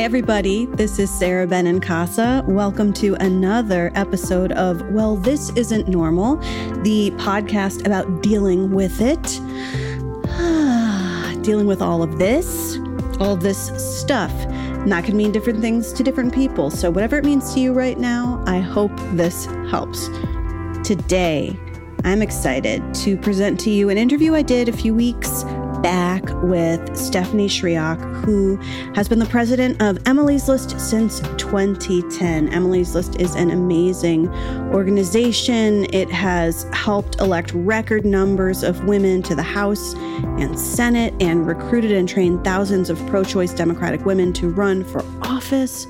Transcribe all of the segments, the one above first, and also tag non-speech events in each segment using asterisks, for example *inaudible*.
Hi, everybody. This is Sara Benincasa. Welcome to another episode of Well, This Isn't Normal, the podcast about dealing with it. *sighs* dealing with all of this, all of this stuff. And that can mean different things to different people. So, whatever it means to you right now, I hope this helps. Today, I'm excited to present to you an interview I did a few weeks back with Stephanie Schriock, who has been the president of Emily's List since 2010. Emily's List is an amazing organization. It has helped elect record numbers of women to the House and Senate and recruited and trained thousands of pro choice Democratic women to run for office,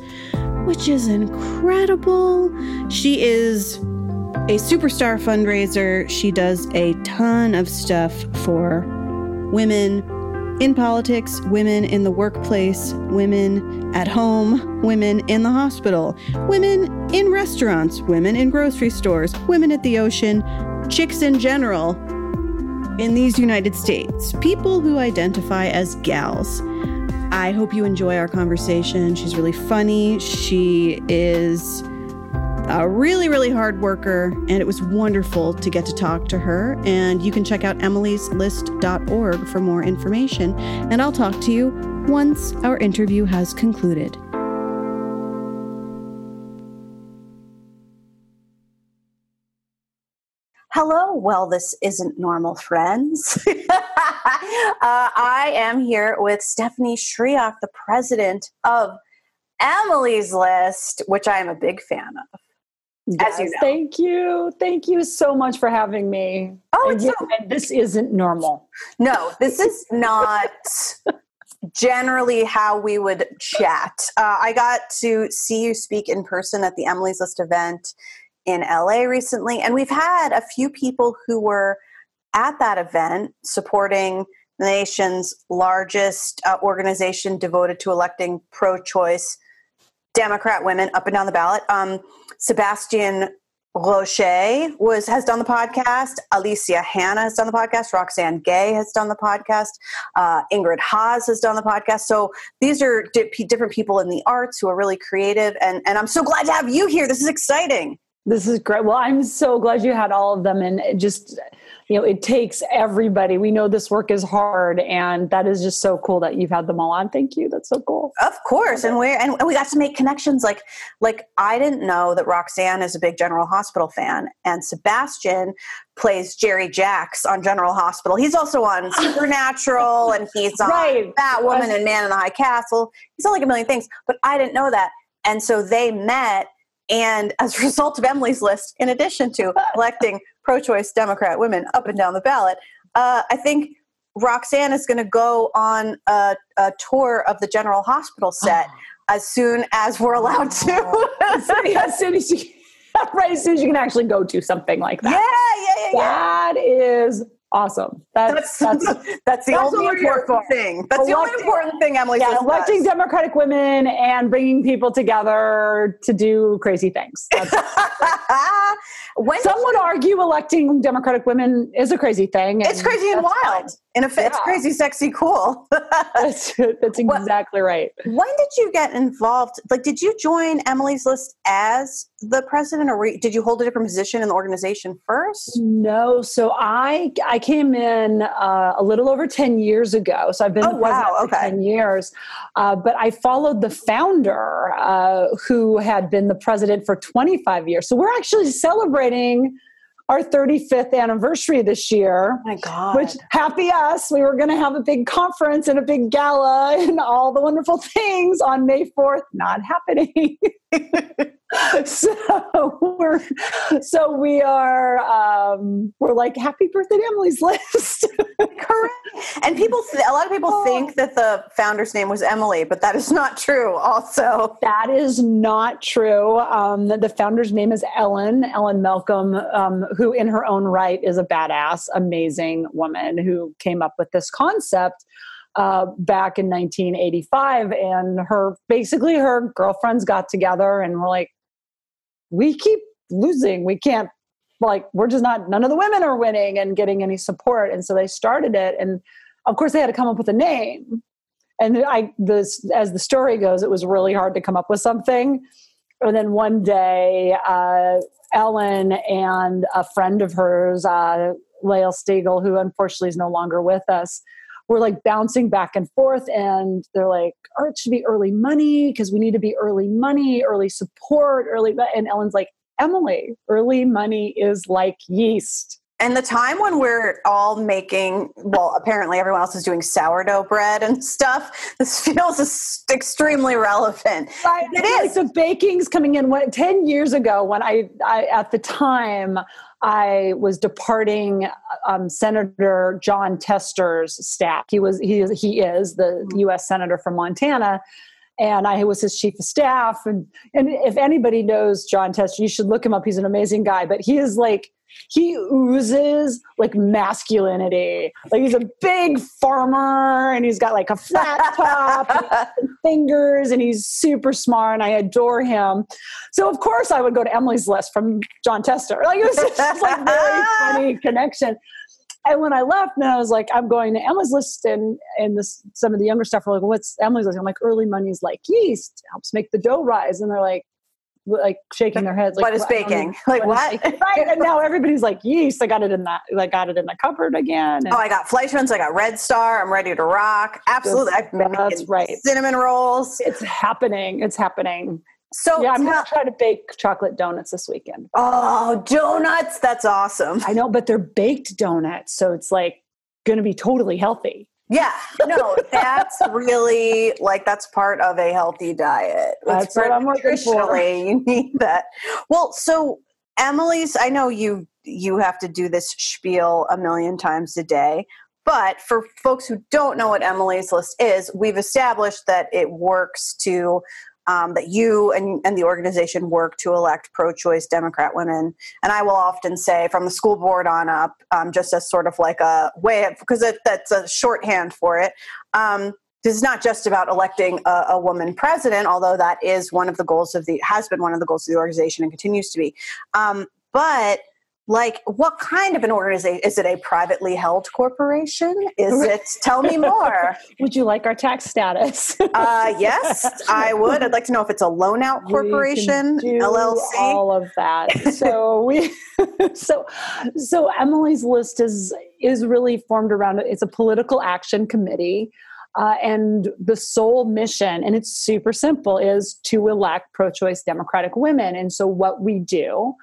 which is incredible. She is a superstar fundraiser. She does a ton of stuff for women in politics, women in the workplace, women at home, women in the hospital, women in restaurants, women in grocery stores, women at the ocean, chicks in general in these United States, people who identify as gals. I hope you enjoy our conversation. She's really funny. She is a really, really hard worker, and it was wonderful to get to talk to her. And you can check out emilyslist.org for more information. And I'll talk to you once our interview has concluded. Hello, well, this isn't normal, friends. *laughs* uh, I am here with Stephanie Schriock, the president of Emily's List, which I am a big fan of. Yes, you know. Thank you. Thank you so much for having me. Oh, and, so- and this isn't normal. No, this is not generally how we would chat. Uh, I got to see you speak in person at the Emily's List event in LA recently, and we've had a few people who were at that event supporting the nation's largest uh, organization devoted to electing pro choice Democrat women up and down the ballot. Um, Sebastian Roche was has done the podcast. Alicia Hanna has done the podcast. Roxane Gay has done the podcast. Uh, Ingrid Haas has done the podcast. So these are di- different people in the arts who are really creative, and and I'm so glad to have you here. This is exciting. This is great. Well, I'm so glad you had all of them, and just you know it takes everybody. We know this work is hard and that is just so cool that you've had them all on. Thank you. That's so cool. Of course. And we and we got to make connections. Like like i didn't know that Roxanne is a big general hospital fan and sebastian plays jerry jacks on general hospital. He's also on *laughs* supernatural and he's on right. woman and man in the high castle. He's on like a million things but i didn't know that. And so they met and as a result of Emily's list, in addition to electing pro choice Democrat women up and down the ballot, uh, I think Roxanne is going to go on a, a, tour of the General Hospital set oh. *gasps* as soon as we're allowed to. as soon as you, *laughs* right, as soon as you can actually go to something like that. Yeah, yeah, yeah. yeah. That is awesome. That's that's, that's, *laughs* that's the that's only important thing. That's electing, the only important thing, Emily. Yeah, electing does. Democratic women and bringing people together to do crazy things. *laughs* Some would argue electing Democratic women is a crazy thing. It's crazy and wild. Fine. In a, yeah. it's crazy, sexy, cool. *laughs* that's, that's exactly right. When did you get involved? Like, did you join Emily's List as the president, or did you hold a different position in the organization first? No. So I I came in uh, a little over 10 years ago. So I've been oh, wow. okay. 10 years. Uh, but I followed the founder uh, who had been the president for 25 years. So we're actually celebrating our 35th anniversary this year. Oh my God. Which happy us. We were going to have a big conference and a big gala and all the wonderful things on May 4th. Not happening. *laughs* *laughs* so we're so we are um we're like happy birthday to emily's list. *laughs* Correct. And people a lot of people oh. think that the founder's name was emily but that is not true also. That is not true. Um the, the founder's name is ellen ellen malcolm um, who in her own right is a badass amazing woman who came up with this concept uh, back in 1985 and her basically her girlfriends got together and were like we keep losing. We can't like we're just not none of the women are winning and getting any support and so they started it and of course they had to come up with a name and I this as the story goes, it was really hard to come up with something. And then one day, uh, Ellen and a friend of hers, uh, Lael Stegall, who unfortunately is no longer with us, were like bouncing back and forth. And they're like, oh, it should be early money because we need to be early money, early support, early. And Ellen's like, Emily, early money is like yeast. And the time when we're all making, well, apparently everyone else is doing sourdough bread and stuff, this feels *laughs* extremely relevant. Right. It is. Like the baking's coming in. What, 10 years ago, when I, I at the time, I was departing um, Senator Jon Tester's staff. He was he is, he is the U.S. senator from Montana, and I was his chief of staff. And and if anybody knows Jon Tester, you should look him up. He's an amazing guy. But he is like he oozes like masculinity. Like he's a big farmer and he's got like a flat *laughs* top and fingers and he's super smart and I adore him. So of course I would go to Emily's list from Jon Tester. *laughs* Like it was just like very *laughs* funny connection. And when I left, and I was like, I'm going to Emily's list, and and this some of the younger stuff were like, "What's Emily's list?" I'm like, "Early money's like yeast helps make the dough rise," and they're like, like shaking their heads like what is baking? like what, what? right and now everybody's like yeast i got it in that i got it in the cupboard again and oh i got fleischmann's i got red star i'm ready to rock. Absolutely that's, right. cinnamon rolls. It's happening it's happening. So yeah i'm gonna try to bake chocolate donuts this weekend. Oh donuts? That's awesome. I know but they're baked donuts so it's like gonna be totally healthy yeah, no, that's really like that's part of a healthy diet. That's what I'm looking for. You need that. Well, so Emily's, I know you you have to do this spiel a million times a day, but for folks who don't know what Emily's list is, we've established that it works to um, that you and, and the organization work to elect pro choice Democrat women. And I will often say from the school board on up, um, just as sort of like a way of, because that's a shorthand for it. Um, this is not just about electing a, a, woman president, although that is one of the goals of the has been one of the goals of the organization and continues to be. Um, but like what kind of an organization is it a privately held corporation? Is it tell me more. *laughs* Would you like our tax status? Uh, yes i would. I'd like to know if it's a loan out corporation llc all of that. So we *laughs* so so emily's list is is really formed around it's a political action committee uh, and the sole mission, and it's super simple, is to elect pro choice Democratic women. And so, what we do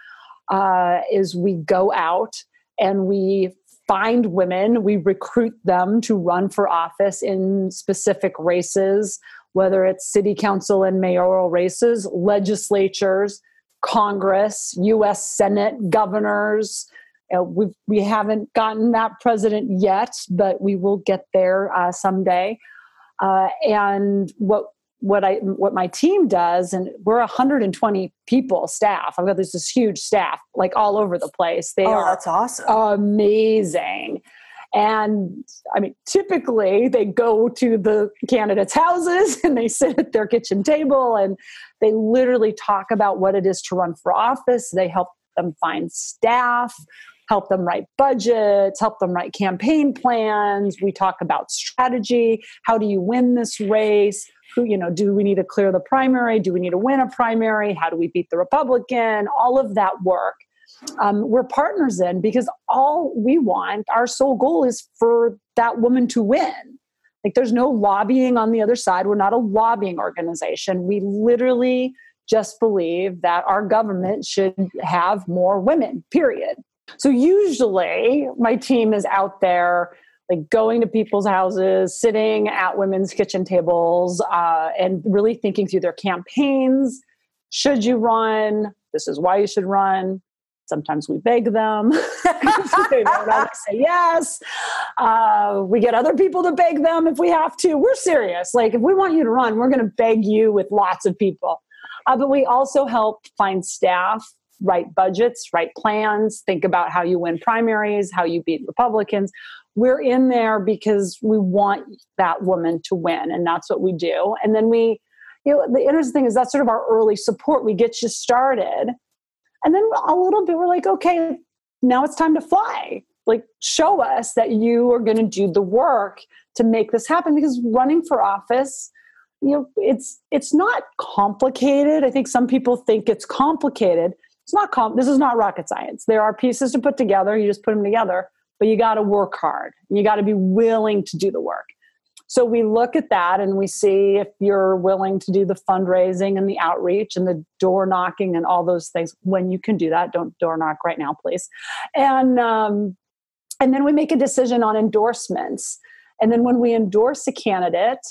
uh, is we go out and we find women, we recruit them to run for office in specific races, whether it's city council and mayoral races, legislatures, Congress, US Senate, governors. Uh, we've, we haven't gotten that president yet, but we will get there uh, someday. Uh, and what what I what my team does, and we're 120 people staff. I've got this, this huge staff like all over the place. They oh, are that's awesome, amazing. And I mean, typically they go to the candidates' houses *laughs* and they sit at their kitchen table and they literally talk about what it is to run for office. They help them find staff, help them write budgets, help them write campaign plans. We talk about strategy. How do you win this race? You know do we need to clear the primary? Do we need to win a primary? How do we beat the republican? All of that work um, we're partners in because all we want our sole goal is for that woman to win. Like there's no lobbying on the other side. We're not a lobbying organization. We literally just believe that our government should have more women period. So usually my team is out there like going to people's houses, sitting at women's kitchen tables, uh, and really thinking through their campaigns. Should you run? This is why you should run. Sometimes we beg them. *laughs* they don't always *laughs* say yes. Uh, we get other people to beg them if we have to. We're serious. Like, if we want you to run, we're going to beg you with lots of people. Uh, but we also help find staff write budgets, write plans, think about how you win primaries, how you beat Republicans we're in there because we want that woman to win and that's what we do. And then we you know the interesting thing is that's sort of our early support. We get you started and then a little bit we're like okay now it's time to fly. Like show us that you are going to do the work to make this happen. Because running for office you know it's it's not complicated. I think some people think it's complicated. It's not com- this is not rocket science. There are pieces to put together you just put them together but you got to work hard. You got to be willing to do the work. So we look at that and we see if you're willing to do the fundraising and the outreach and the door knocking and all those things. When you can do that don't door knock right now please. And um, and then we make a decision on endorsements. And then when we endorse a candidate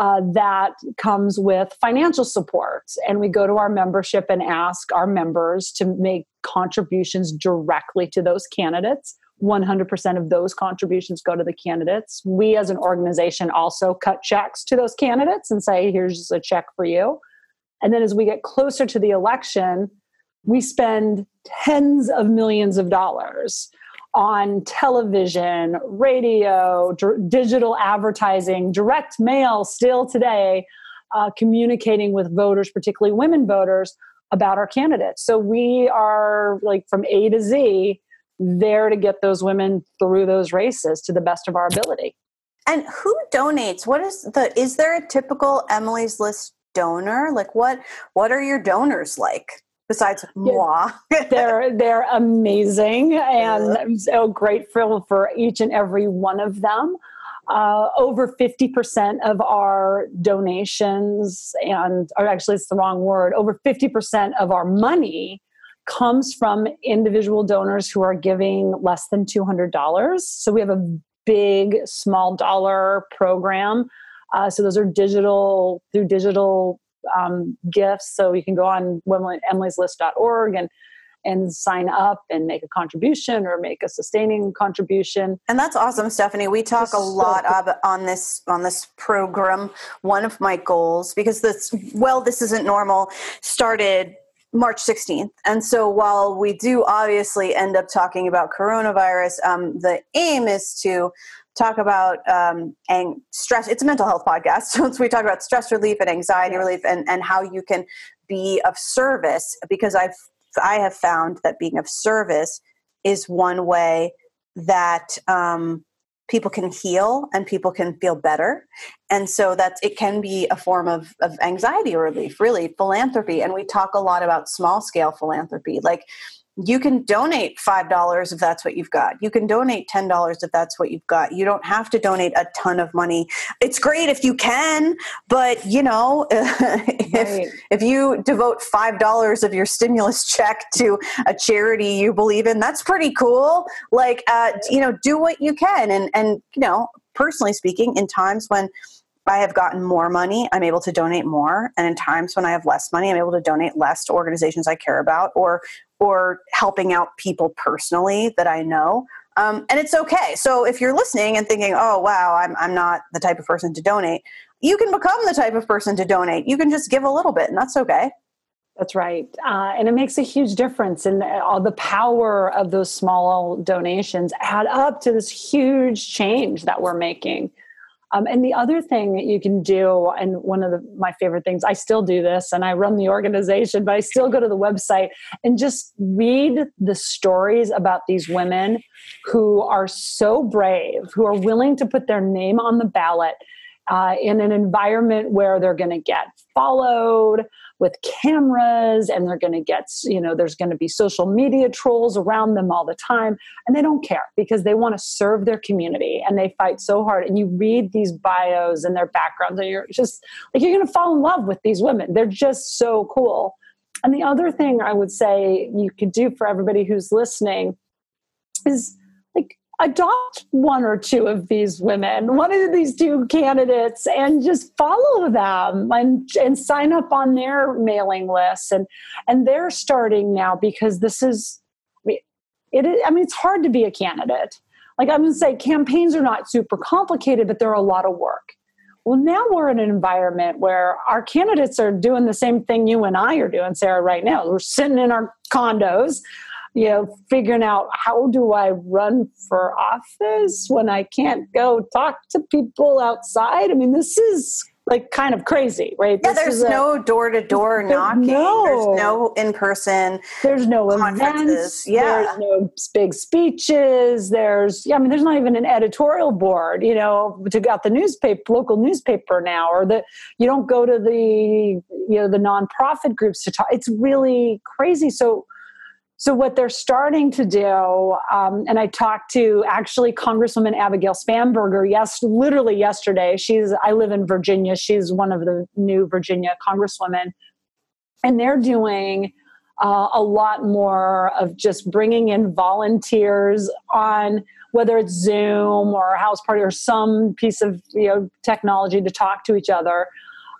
uh, that comes with financial support. And we go to our membership and ask our members to make contributions directly to those candidates. 100% of those contributions go to the candidates. We, as an organization, also cut checks to those candidates and say, here's a check for you. And then as we get closer to the election, we spend tens of millions of dollars on television, radio, d- digital advertising, direct mail still today, uh, communicating with voters, particularly women voters, about our candidates. So we are like from A to Z there to get those women through those races to the best of our ability. And who donates? What is the is there a typical Emily's List donor? Like what what are your donors like? Besides *laughs* moi. they're they're amazing, and I'm so grateful for each and every one of them. Uh, over 50% of our donations, and or actually, it's the wrong word, over 50% of our money comes from individual donors who are giving less than $200. So we have a big small dollar program. Uh, so those are digital through digital um, gifts. So you can go on emilyslist.org and and sign up and make a contribution or make a sustaining contribution. And that's awesome, Stephanie. We talk a lot so on this on this program. One of my goals, because this well, this isn't normal, started March 16th. And so while we do obviously end up talking about coronavirus, um, the aim is to talk about um, ang- stress. It's a mental health podcast. *laughs* So we talk about stress relief and anxiety yes. relief and, and how you can be of service because I've, I have found that being of service is one way that um, people can heal and people can feel better. And so that it can be a form of, of anxiety relief, really, philanthropy. And we talk a lot about small scale philanthropy. Like you can donate $5 if that's what you've got. You can donate $10 if that's what you've got. You don't have to donate a ton of money. It's great if you can, but you know, *laughs* if right. if you devote $5 of your stimulus check to a charity you believe in, that's pretty cool. Like uh, you know, do what you can and and you know, personally speaking, in times when I have gotten more money, I'm able to donate more. And in times when I have less money, I'm able to donate less to organizations I care about or or helping out people personally that I know. Um, and it's okay. So if you're listening and thinking, oh, wow, I'm, I'm not the type of person to donate, you can become the type of person to donate. You can just give a little bit, and that's okay. That's right. Uh, and it makes a huge difference. And all the power of those small donations add up to this huge change that we're making. Um, and the other thing that you can do, and one of the, my favorite things, I still do this and I run the organization, but I still go to the website and just read the stories about these women who are so brave, who are willing to put their name on the ballot uh, in an environment where they're going to get followed, with cameras and they're going to get you know there's going to be social media trolls around them all the time and they don't care because they want to serve their community and they fight so hard and you read these bios and their backgrounds and you're just like you're going to fall in love with these women. They're just so cool. And the other thing i would say you could do for everybody who's listening is adopt one or two of these women, one of these two candidates, and just follow them and, and sign up on their mailing list. And and they're starting now because this is it is, I mean, it's hard to be a candidate. Like I'm going to say, campaigns are not super complicated, but they're a lot of work. Well, now we're in an environment where our candidates are doing the same thing you and I are doing, Sara, right now. We're sitting in our condos you know, figuring out how do I run for office when I can't go talk to people outside. I mean, this is like kind of crazy, right? Yeah, this there's no door to door *laughs* knocking. No. There's no in person. There's no events. Yeah. There's no big speeches. There's, yeah, I mean, there's not even an editorial board, you know, to got the newspaper, local newspaper now, or the, you don't go to the, you know, the nonprofit groups to talk. It's really crazy. So, so, what they're starting to do, um, and I talked to actually Congresswoman Abigail Spanberger, yes, literally yesterday. She's, I live in Virginia. She's one of the new Virginia congresswomen. And they're doing uh, a lot more of just bringing in volunteers on whether it's Zoom or a house party or some piece of you know technology to talk to each other,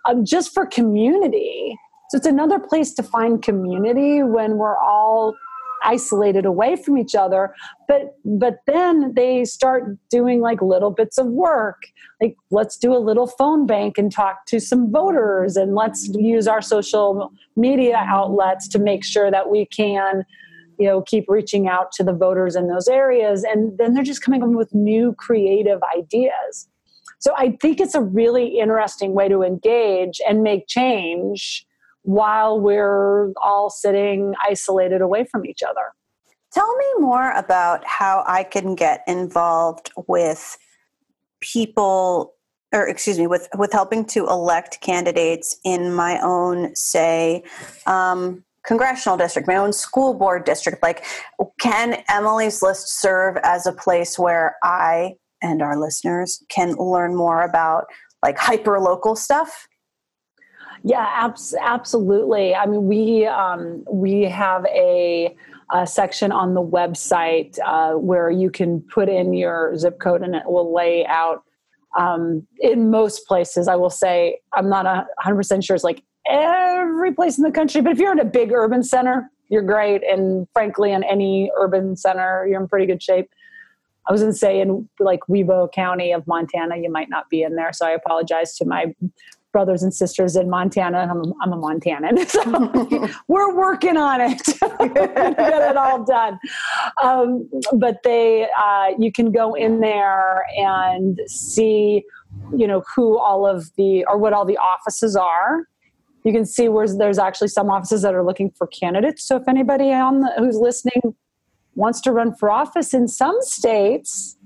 um, just for community. So it's another place to find community when we're all isolated away from each other but but then they start doing like little bits of work. Like let's do a little phone bank and talk to some voters and let's use our social media outlets to make sure that we can you know keep reaching out to the voters in those areas. And then they're just coming up with new creative ideas. So i think it's a really interesting way to engage and make change while we're all sitting isolated away from each other. Tell me more about how I can get involved with people or excuse me with with helping to elect candidates in my own say um, congressional district my own school board district like can emily's list serve as a place where i and our listeners can learn more about like hyper local stuff yeah, abs- absolutely. I mean, we um, we have a, a, section on the website uh, where you can put in your zip code, and it will lay out. Um, in most places, I will say I'm not hundred percent sure. It's like every place in the country, but if you're in a big urban center, you're great. And frankly, in any urban center, you're in pretty good shape. I was going to say in like Wibaux County of Montana, you might not be in there. So I apologize to my brothers and sisters in Montana. I'm, I'm a Montanan. *laughs* So *laughs* we're working on it *laughs* get it all done. Um, but they, uh, you can go in there and see, you know, who all of the, or what all the offices are. You can see where there's actually some offices that are looking for candidates. So if anybody on the, who's listening wants to run for office in some states,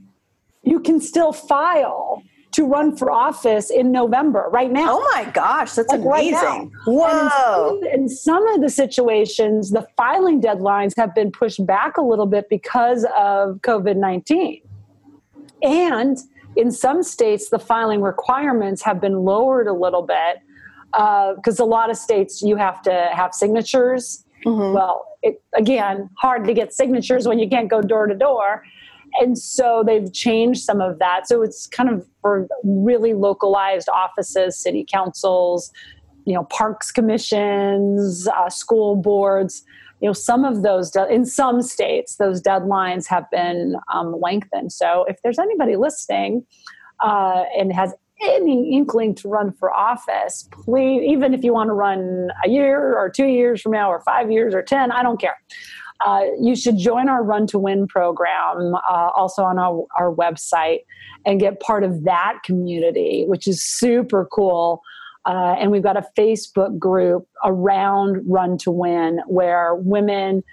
you can still file to run for office in November right now. Oh my gosh, that's like amazing. Right Whoa. In, in some of the situations, the filing deadlines have been pushed back a little bit because of COVID 19. And in some states, the filing requirements have been lowered a little bit because uh, a lot of states you have to have signatures. Mm-hmm. Well, it, again, hard to get signatures when you can't go door to door and so they've changed some of that. So it's kind of for really localized offices city councils you know parks commissions uh, school boards. You know some of those de- in some states those deadlines have been um, lengthened. So if there's anybody listening uh, and has any inkling to run for office please even if you want to run a year or two years from now or five years or ten i don't care uh, you should join our Run to Win program, uh, also on our, our website, and get part of that community, which is super cool. Uh, and we've got a Facebook group around Run to Win where women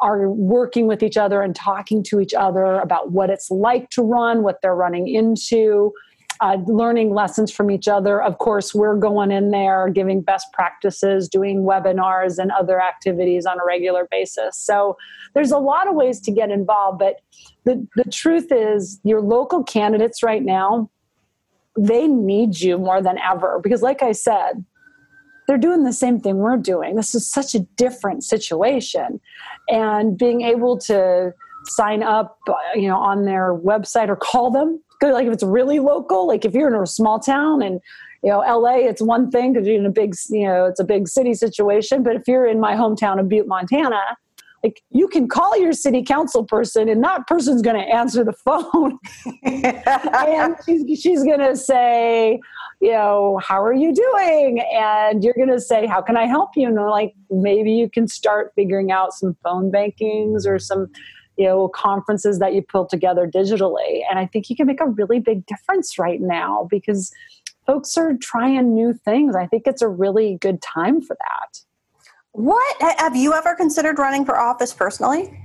are working with each other and talking to each other about what it's like to run, what they're running into, uh, learning lessons from each other. Of course, we're going in there giving best practices, doing webinars and other activities on a regular basis. So there's a lot of ways to get involved, but the, the truth is, your local candidates right now, they need you more than ever because, like I said, they're doing the same thing we're doing. This is such a different situation. And being able to sign up, you know, on their website or call them like if it's really local, like if you're in a small town and you know LA, it's one thing because you're in a big you know it's a big city situation. But if you're in my hometown of Butte, Montana, like you can call your city council person and that person's going to answer the phone *laughs* and she's, she's going to say you know how are you doing and you're going to say how can i help you and like maybe you can start figuring out some phone bankings or some you know conferences that you pull together digitally and i think you can make a really big difference right now because folks are trying new things. I think it's a really good time for that. What have you ever considered running for office personally?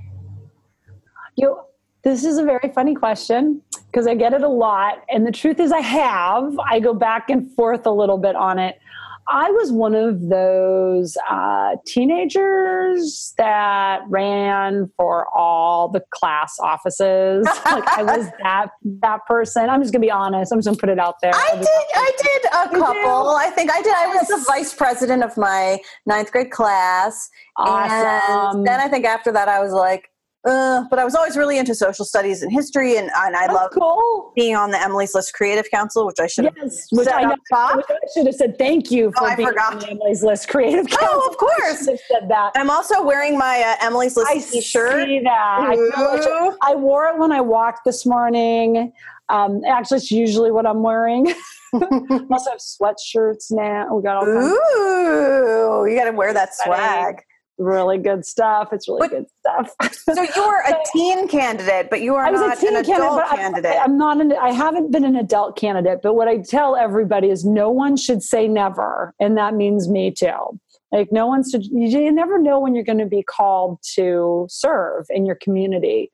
You this is a very funny question because I get it a lot. And the truth is, I have. I go back and forth a little bit on it. I was one of those uh, teenagers that ran for all the class offices. *laughs* like I was that that person. I'm just gonna be honest. I'm just gonna put it out there. I, did. I did a you couple. Do? I think I did. I was the vice president of my ninth grade class. Awesome. And then I think after that, I was like, uh, but I was always really into social studies and history, and, and I love cool. being on the Emily's List Creative Council, which I should have yes, which I, know, I should have said thank you for oh, being on the Emily's List Creative Council. Oh, of course, I said that. I'm also wearing my uh, Emily's List I T-shirt. See that? I, I, wore it when I walked this morning. Um, actually, it's usually what I'm wearing. *laughs* also have sweatshirts now. We got all kinds. Ooh, you got to wear that swag really good stuff. It's really but, good stuff. so you were a *laughs* teen candidate, but you are I was not a teen an adult candidate. candidate. I, am not an, I haven't been an adult candidate, but what I tell everybody is no one should say never. And that means me too. Like no one should, you never know when you're going to be called to serve in your community.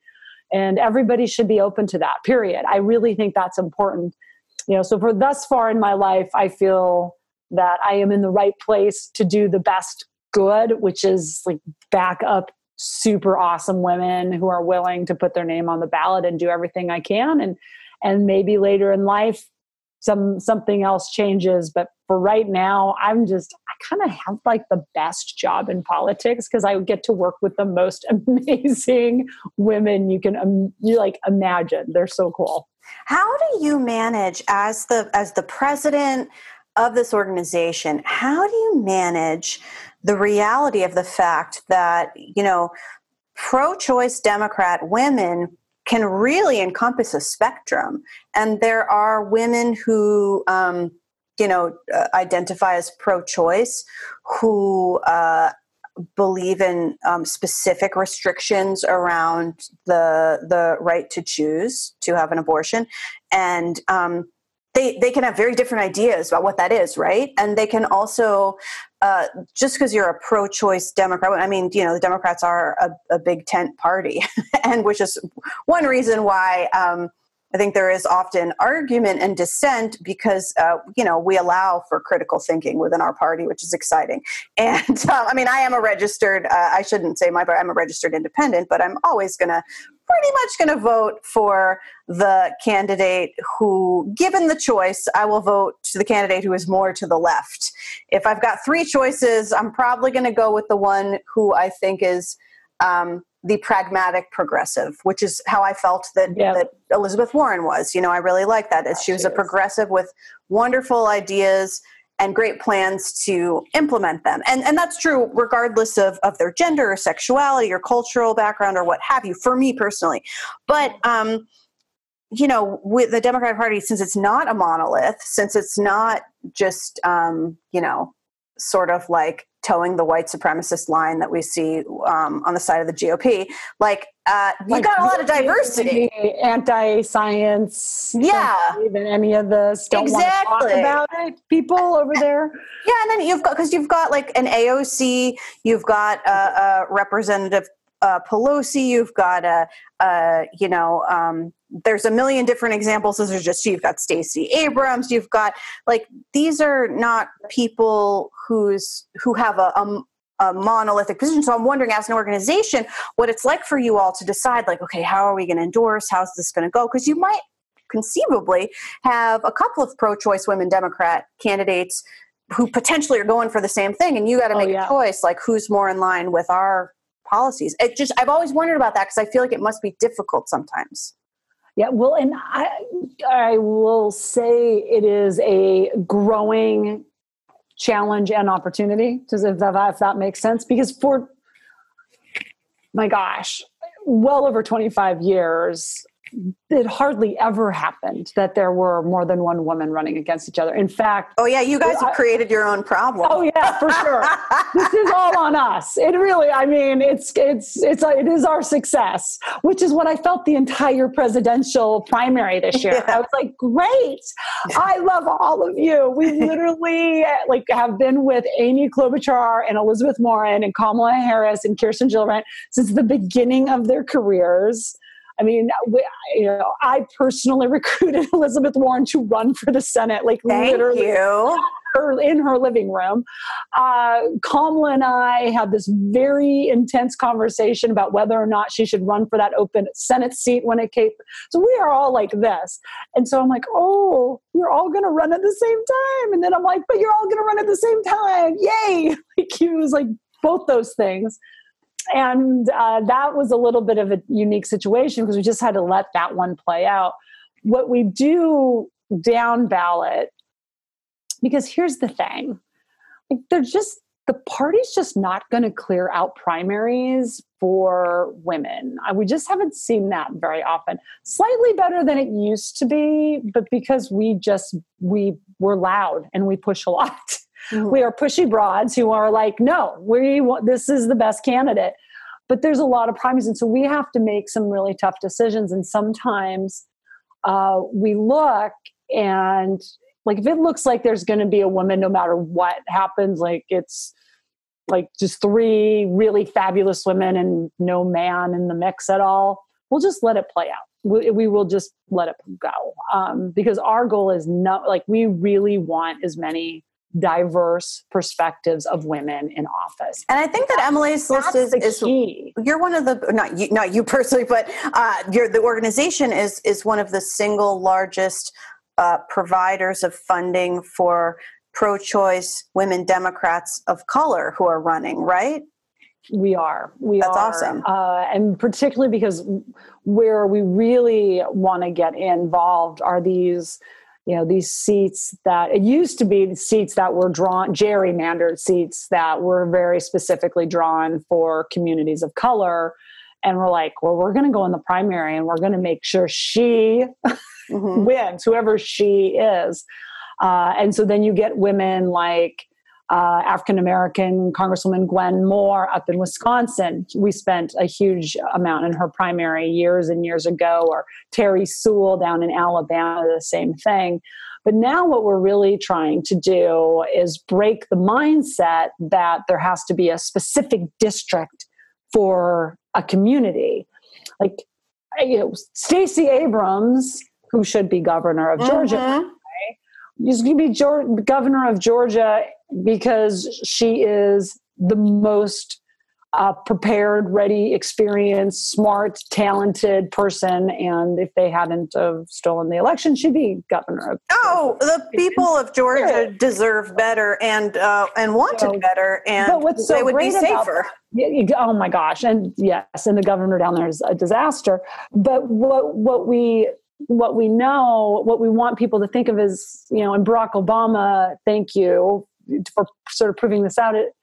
And everybody should be open to that, period. I really think that's important. You know, so for thus far in my life, I feel that I am in the right place to do the best good, which is like back up super awesome women who are willing to put their name on the ballot and do everything I can. And and maybe later in life some something else changes. But for right now I'm just I kind of have like the best job in politics because I get to work with the most *laughs* amazing women you can um, you like imagine. They're so cool. How do you manage as the as the president of this organization how do you manage the reality of the fact that, you know, pro choice Democrat women can really encompass a spectrum. And there are women who, um, you know, uh, identify as pro choice who uh, believe in um, specific restrictions around the the right to choose to have an abortion, and um, they they can have very different ideas about what that is, right? And they can also uh, just because you're a pro-choice Democrat, I mean, you know, the Democrats are a, a big tent party, *laughs* and which is one reason why um, I think there is often argument and dissent because uh, you know we allow for critical thinking within our party, which is exciting. *laughs* And uh, I mean, I am a registered. Uh, I shouldn't say my, I'm a registered independent, but I'm always going to pretty much going to vote for the candidate who, given the choice, I will vote to the candidate who is more to the left. If I've got three choices, I'm probably going to go with the one who I think is um, the pragmatic progressive, which is how I felt that, yep. that Elizabeth Warren was. You know, I really like that. She was a progressive with wonderful ideas and great plans to implement them. And, and that's true regardless of, of their gender or sexuality or cultural background or what have you, for me personally. But, um, you know, with the Democratic Party, since it's not a monolith, since it's not just, um, you know, sort of like toeing the white supremacist line that we see um, on the side of the GOP. Like, uh, you like, got a lot of diversity. Anti-science. Yeah. Even any of this. Don't exactly. want to talk about it. People over there. Yeah, and then you've got because you've got like an AOC. You've got a, a Representative uh, Pelosi. You've got a, a you know. Um, there's a million different examples. This is just you've got Stacey Abrams. You've got like these are not people who's who have a, a, a monolithic position. So I'm wondering, as an organization, what it's like for you all to decide, like, okay, how are we going to endorse? How's this going to go? Because you might conceivably have a couple of pro-choice women Democrat candidates who potentially are going for the same thing, and you got to oh, make yeah. a choice, like who's more in line with our policies. It just I've always wondered about that because I feel like it must be difficult sometimes. Yeah, well, and I I will say it is a growing challenge and opportunity. Does if that if that makes sense? Because for my gosh, well over 25 years, it hardly ever happened that there were more than one woman running against each other. In fact, oh yeah, you guys have created your own problem. Oh yeah, for sure. *laughs* this is all on us. It really, I mean, it's it's it's a, it is our success, which is what I felt the entire presidential primary this year. Yeah. I was like, great, I love all of you. We *laughs* literally like have been with Amy Klobuchar and Elizabeth Warren and Kamala Harris and Kirsten Gillibrand since the beginning of their careers. I mean, we, you know, I personally *laughs* recruited Elizabeth Warren to run for the Senate, like Thank literally you. Her, in her living room. Uh, Kamala and I had this very intense conversation about whether or not she should run for that open Senate seat when it came. So we are all like this. And so I'm like, oh, you're all going to run at the same time. And then I'm like, but you're all going to run at the same time. Yay. *laughs* Like he was like both those things and uh, that was a little bit of a unique situation because we just had to let that one play out. What we do down ballot, because here's the thing like they're just, the party's just not going to clear out primaries for women. We just haven't seen that very often. Slightly better than it used to be, but because we just, we were loud and we push a lot. *laughs* Mm-hmm. We are pushy broads who are like, no, we want, this is the best candidate. But there's a lot of primaries, and so we have to make some really tough decisions. And sometimes uh, we look and like if it looks like there's going to be a woman, no matter what happens, like it's like just three really fabulous women and no man in the mix at all. We'll just let it play out. We, we will just let it go um, because our goal is not like we really want as many diverse perspectives of women in office. And I think that Emily's list is, is you're one of the not you not you personally, but uh, the organization is is one of the single largest uh, providers of funding for pro-choice women Democrats of color who are running, right? We are. We That's are. awesome. Uh, and particularly because where we really want to get involved are these you know these seats that it used to be seats that were drawn gerrymandered seats that were very specifically drawn for communities of color and we're like well we're going to go in the primary and we're going to make sure she *laughs* mm-hmm. wins whoever she is uh, and so then you get women like uh, African American Congresswoman Gwen Moore up in Wisconsin. We spent a huge amount in her primary years and years ago, or Terri Sewell down in Alabama, the same thing. But now, what we're really trying to do is break the mindset that there has to be a specific district for a community. Like, you know, Stacey Abrams, who should be governor of Georgia, mm-hmm. is going to be governor of Georgia because she is the most uh, prepared, ready, experienced, smart, talented person. And if they hadn't have stolen the election, she'd be governor. Of oh, the people of Georgia deserve better and uh, and wanted better, and but what's so they would be safer. That, oh my gosh! And yes, and the governor down there is a disaster. But what what we what we know, what we want people to think of is, you know, and Barack Obama, thank you for sort of proving this out it,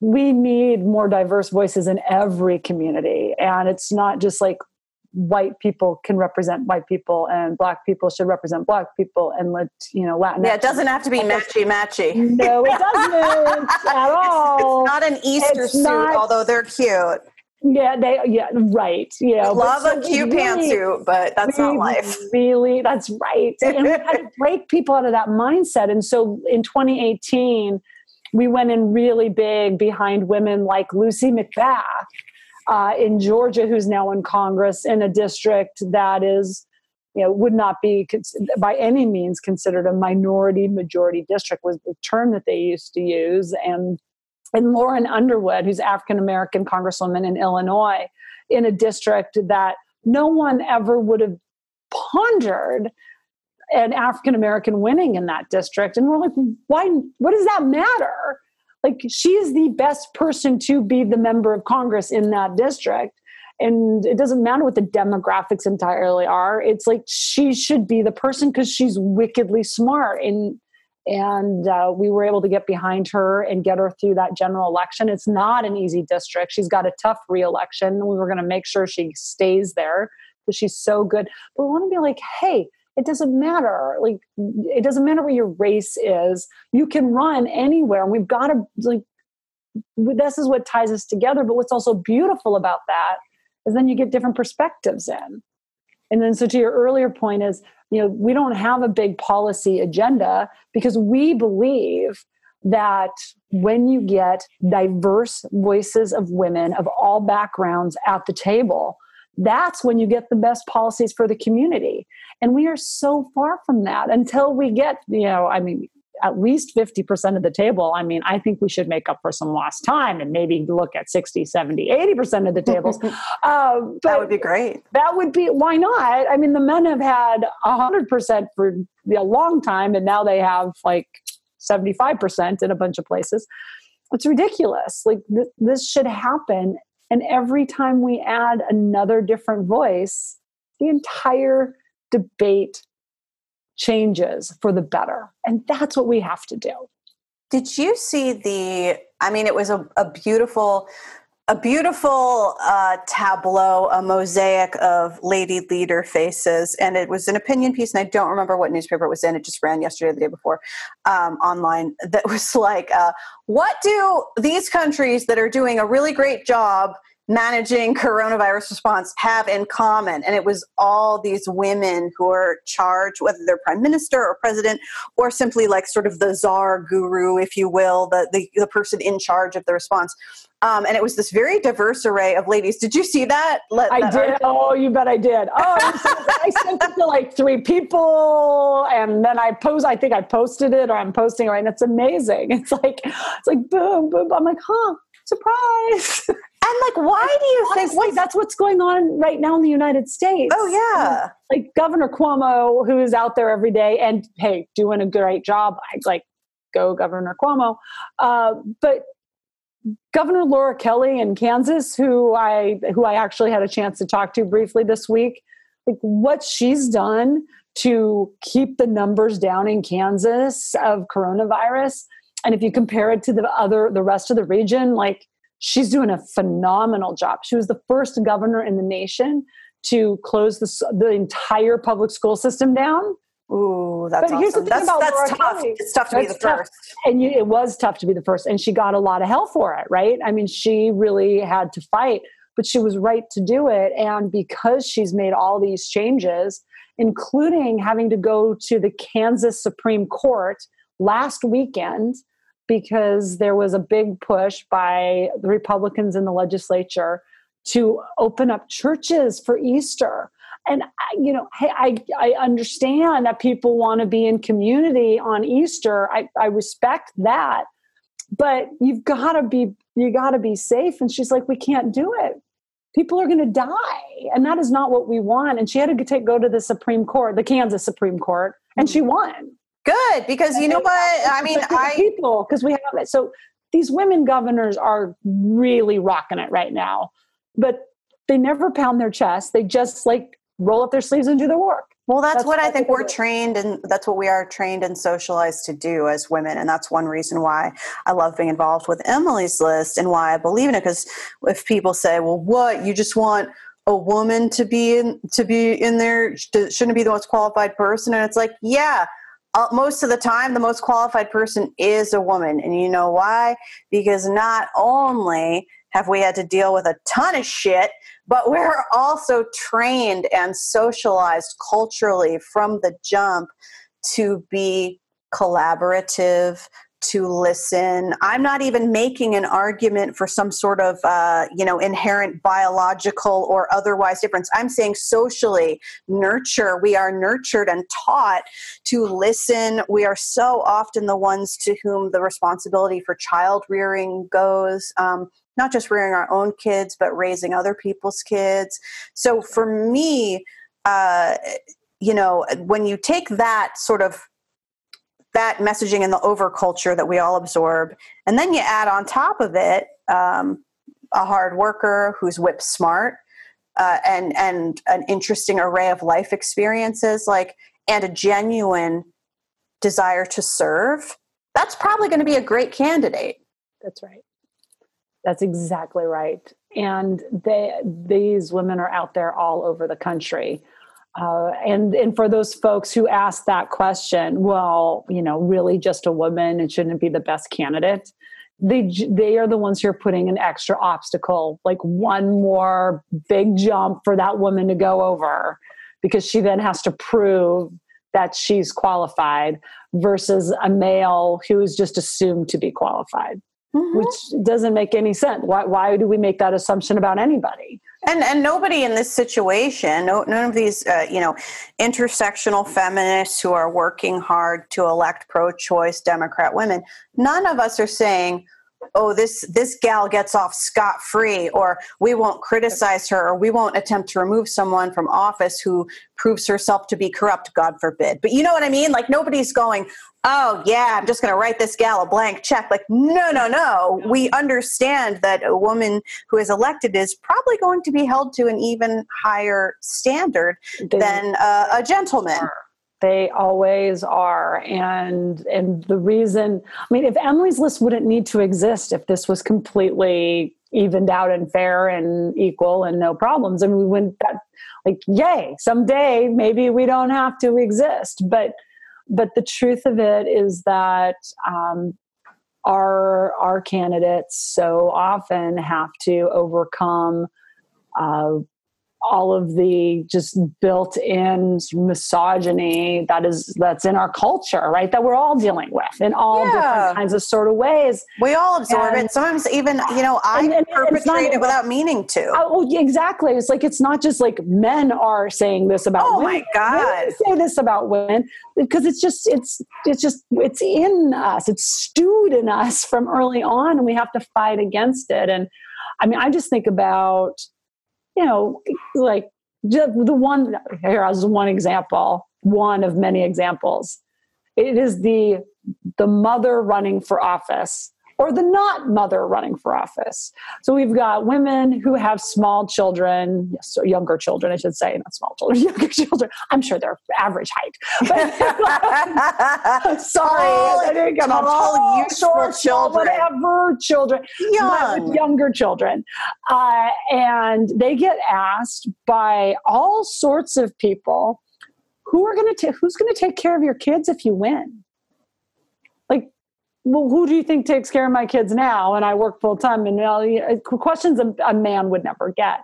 we need more diverse voices in every community and it's not just like white people can represent white people and black people should represent black people and let you know Latin. Yeah, it doesn't have to be matchy matchy. No, it doesn't *laughs* at all. It's, not an Easter it's suit, not, although they're cute. Yeah, they yeah right. You know, love a cute really, pantsuit, but that's not life. *laughs* Really, that's right. and we had to *laughs* break people out of that mindset. And so in 2018, we went in really big behind women like Lucy McBath uh, in Georgia, who's now in Congress in a district that is, you know, would not be by any means considered a minority majority district was the term that they used to use, and and Lauren Underwood, who's African American Congresswoman in Illinois, in a district that no one ever would have pondered an African American winning in that district. And we're like, why? What does that matter? Like, she's the best person to be the member of Congress in that district. And it doesn't matter what the demographics entirely are. It's like she should be the person because she's wickedly smart. And and uh, we were able to get behind her and get her through that general election. It's not an easy district. She's got a tough reelection. We were going to make sure she stays there because she's so good. But we want to be like, hey, it doesn't matter. Like, it doesn't matter what your race is. You can run anywhere. And we've got to, like, this is what ties us together. But what's also beautiful about that is then you get different perspectives in. And then, so to your earlier point, is you know, we don't have a big policy agenda because we believe that when you get diverse voices of women of all backgrounds at the table, that's when you get the best policies for the community. And we are so far from that until we get, you know, I mean, at least 50% of the table. I mean, I think we should make up for some lost time and maybe look at 60, 70, 80% of the tables. *laughs* uh, that would be great. That would be, why not? I mean, the men have had 100% for a long time, and now they have like 75% in a bunch of places. It's ridiculous. Like, th- this should happen. And every time we add another different voice, the entire debate changes for the better. And that's what we have to do. Did you see the? I mean, it was a, a beautiful a beautiful uh, tableau, a mosaic of lady leader faces, and it was an opinion piece. And I don't remember what newspaper it was in. It just ran yesterday, or the day before, um, online. That *laughs* was like, uh, what do these countries that are doing a really great job managing coronavirus response have in common? And it was all these women who are charged, whether they're prime minister or president, or simply like sort of the czar guru, if you will, the, the, the person in charge of the response um, and it was this very diverse array of ladies. Did you see that? Let, I that did. Article? Oh, you bet I did. Oh, I sent it to like three people, and then I post. I think I posted it, or I'm posting it, right? And it's amazing. It's like it's like boom, boom. I'm like, huh, surprise. *laughs* And like, why do you Honestly, think what's, that's what's going on right now in the United States? Oh yeah, like Governor Cuomo, who is out there every day and hey, doing a great job. I like go Governor Cuomo, uh, but Governor Laura Kelly in Kansas, who I who I actually had a chance to talk to briefly this week, like what she's done to keep the numbers down in Kansas of coronavirus, and if you compare it to the other the rest of the region, like she's doing a phenomenal job. She was the first governor in the nation to close the, the entire public school system down Ooh, that's but here's awesome. the thing that's, about that's Laura tough. Kelly. It's tough to that's be the tough. first. And you, it was tough to be the first. And she got a lot of hell for it, right? I mean, she really had to fight, but she was right to do it. And because she's made all these changes, including having to go to the Kansas Supreme Court last weekend because there was a big push by the Republicans in the legislature to open up churches for Easter. And you know hey, I, I understand that people want to be in community on easter. I, I respect that. But you've got to be you got to be safe. And she's like we can't do it. People are going to die. And that is not what we want. And she had to take, go to the supreme court the kansas supreme court and hmm. she won good because you know what i mean i people because we have it so these women governors are really rocking it right now but they never pound their chest they just like roll up their sleeves and do their work. Well, that's, that's what I think we're trained and that's what we are trained and socialized to do as women. And that's one reason why I love being involved with Emily's List and why I believe in it. Because if people say, well, what, you just want a woman to be in, to be in there, shouldn't be the most qualified person. And it's like, yeah, uh, most of the time, the most qualified person is a woman. And you know why? Because not only have we had to deal with a ton of shit but we're also trained and socialized culturally from the jump to be collaborative to listen. I'm not even making an argument for some sort of uh, you know inherent biological or otherwise difference. I'm saying socially nurture we are nurtured and taught to listen. We are so often the ones to whom the responsibility for child rearing goes um, not just rearing our own kids, but raising other people's kids. So for me, uh, you know, when you take that sort of that messaging and the overculture that we all absorb, and then you add on top of it um, a hard worker who's whip smart uh, and and an interesting array of life experiences, like and a genuine desire to serve. That's probably going to be a great candidate. That's right. That's exactly right. and they these women are out there all over the country uh, and and for those folks who ask that question well you know really just a woman and shouldn't be the best candidate they they are the ones who are putting an extra obstacle like one more big jump for that woman to go over because she then has to prove that she's qualified versus a male who is just assumed to be qualified mm-hmm. which doesn't make any sense. Why, why do we make that assumption about anybody? And and nobody in this situation, no, none of these, uh, you know, intersectional feminists who are working hard to elect pro-choice Democrat women, none of us are saying, oh this this gal gets off scot free or we won't criticize her or we won't attempt to remove someone from office who proves herself to be corrupt god forbid. But you know what i mean? Like nobody's going oh yeah i'm just going to write this gal a blank check. Like no no no. We understand that a woman who is elected is probably going to be held to an even higher standard than uh, a gentleman they always are. And and the reason I mean if Emily's list wouldn't need to exist if this was completely evened out and fair and equal and no problems. I mean we wouldn't that like yay, someday maybe we don't have to exist. But but the truth of it is that um, our our candidates so often have to overcome uh, all of the just built-in misogyny that is that's in our culture right that we're all dealing with in all yeah. different kinds of sort of ways. We all absorb and, it sometimes even you know i and, and perpetrate it without meaning to. Oh exactly. It's like it's not just like men are saying this about oh women. my god. Women say this about women because it's just it's it's just it's in us. It's stewed in us from early on and we have to fight against it. And i mean i just think about you know, like the one here as one example, one of many examples. It is the the mother running for office or the not mother running for office. So we've got women who have small children, yes, younger children, I should say, not small children, *laughs* younger children. I'm sure they're average height. But, *laughs* *laughs* sorry, tall, I didn't get tall, tall short, children, whatever children, young, younger children, uh, and they get asked by all sorts of people who are going to who's going to take care of your kids if you win well, who do you think takes care of my kids now? And I work full time, and know, uh, questions a, a, man would never get.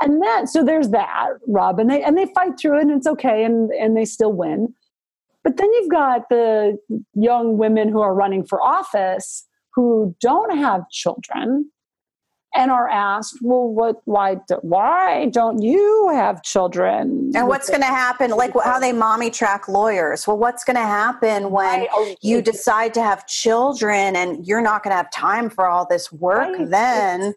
And then, so there's that, Rob, and they and they fight through it, and it's okay, and and they still win. But then you've got the young women who are running for office who don't have children, and are asked, "Well, what? Why? Why don't you have children?" And what's going to happen? Like how they mommy track lawyers. Well, what's going to happen when right. oh, you decide to have children and you're not going to have time for all this work? Right. Then.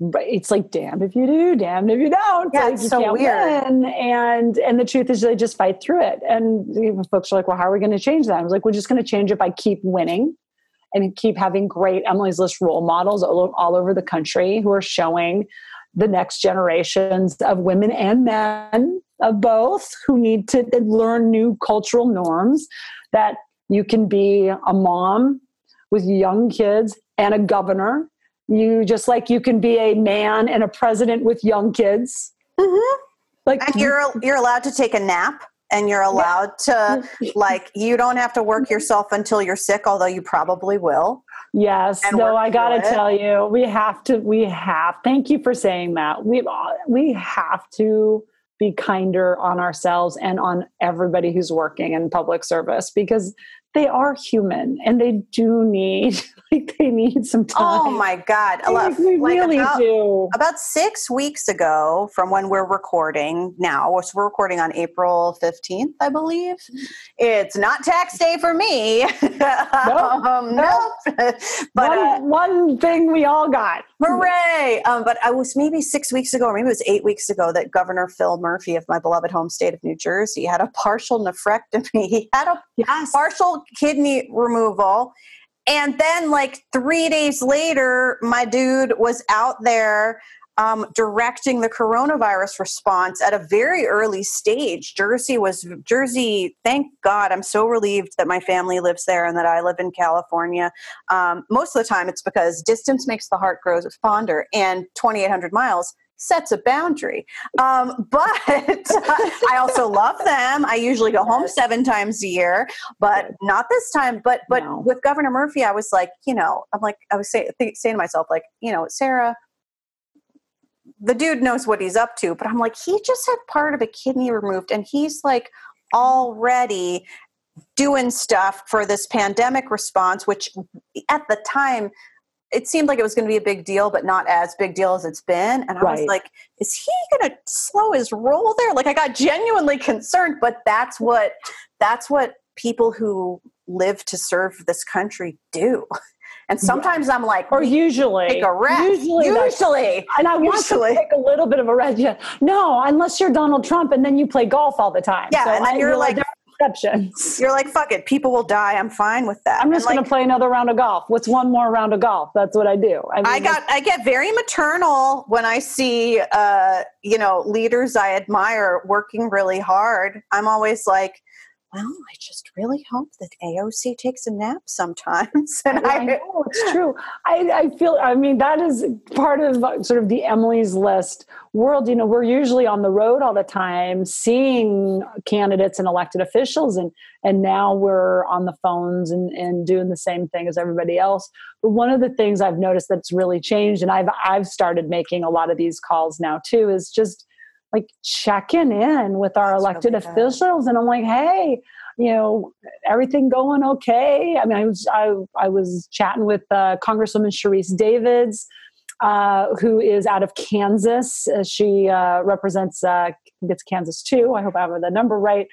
It's, like damned if you do, damned if you don't. Yeah, like, it's so weird. Win. And and the truth is, they just fight through it. And folks are like, "Well, how are we going to change that?" I was like, "We're just going to change it by keep winning." And keep having great Emily's List role models all, all over the country who are showing the next generations of women and men of both who need to learn new cultural norms that you can be a mom with young kids and a governor. You just like you can be a man and a president with young kids. Mm-hmm. like and you're you're allowed to take a nap and you're allowed to like you don't have to work mm-hmm. yourself until you're sick although you probably will. Yes. No i gotta tell you we have to we have thank you for saying that. We we have to be kinder on ourselves and on everybody who's working in public service because they are human and they do need *laughs* like they need some oh time. Oh my god, like, we like really about, do. About six weeks ago, from when we're recording now, so we're recording on April fifteenth, I believe. It's not tax day for me. *laughs* Nope. um, nope. *laughs* but one, uh, one, thing we all got. Hooray! Um, but I was maybe six weeks ago, or maybe it was eight weeks ago, that Governor Phil Murphy of my beloved home state of New Jersey had a partial nephrectomy. He had a yes. partial kidney removal and then, like three days later, my dude was out there um, directing the coronavirus response at a very early stage. Jersey was Jersey. Thank God, I'm so relieved that my family lives there and that I live in California. Um, most of the time, it's because distance makes the heart grow fonder, and 2,800 miles sets a boundary. Um, *laughs* but I also love them. I usually go home seven times a year, but not this time. But but No. with Governor Murphy, I was like, you know, I'm like, I was say, think, saying to myself, like, you know, Sara. The dude knows what he's up to, but I'm like, he just had part of a kidney removed, and he's like already doing stuff for this pandemic response, which at the time it seemed like it was going to be a big deal, but not as big deal as it's been. And I was like, is he going to slow his roll there? Like I got genuinely concerned, but that's what that's what people who live to serve this country do. And sometimes I'm like, Or usually, take a rest. Usually, Usually. and I want Usually. to take a little bit of a rest. Yeah. No, unless you're Donald Trump, and then you play golf all the time. Yeah, and then I you're realize like- are exceptions. You're like, fuck it, people will die. I'm fine with that. I'm just And, going like, to play another round of golf. What's one more round of golf? That's what I do. I, mean, I got I get very maternal when I see uh, you know leaders I admire working really hard. I'm always like, well, I just really hope that AOC takes a nap sometimes. *laughs* And I I, know it's true. I, I feel. I mean, that is part of uh, sort of the Emily's List world. You know, we're usually on the road all the time, seeing candidates and elected officials, and and now we're on the phones and and doing the same thing as everybody else. But one of the things I've noticed that's really changed, and I've I've started making a lot of these calls now too, is just like checking in with our That's elected really officials, and I'm like, hey you know everything going okay? I mean i was i, I was chatting with uh, congresswoman Sharice davids uh, who is out of kansas. Uh, she uh, represents uh, gets kansas too i hope i have the number right.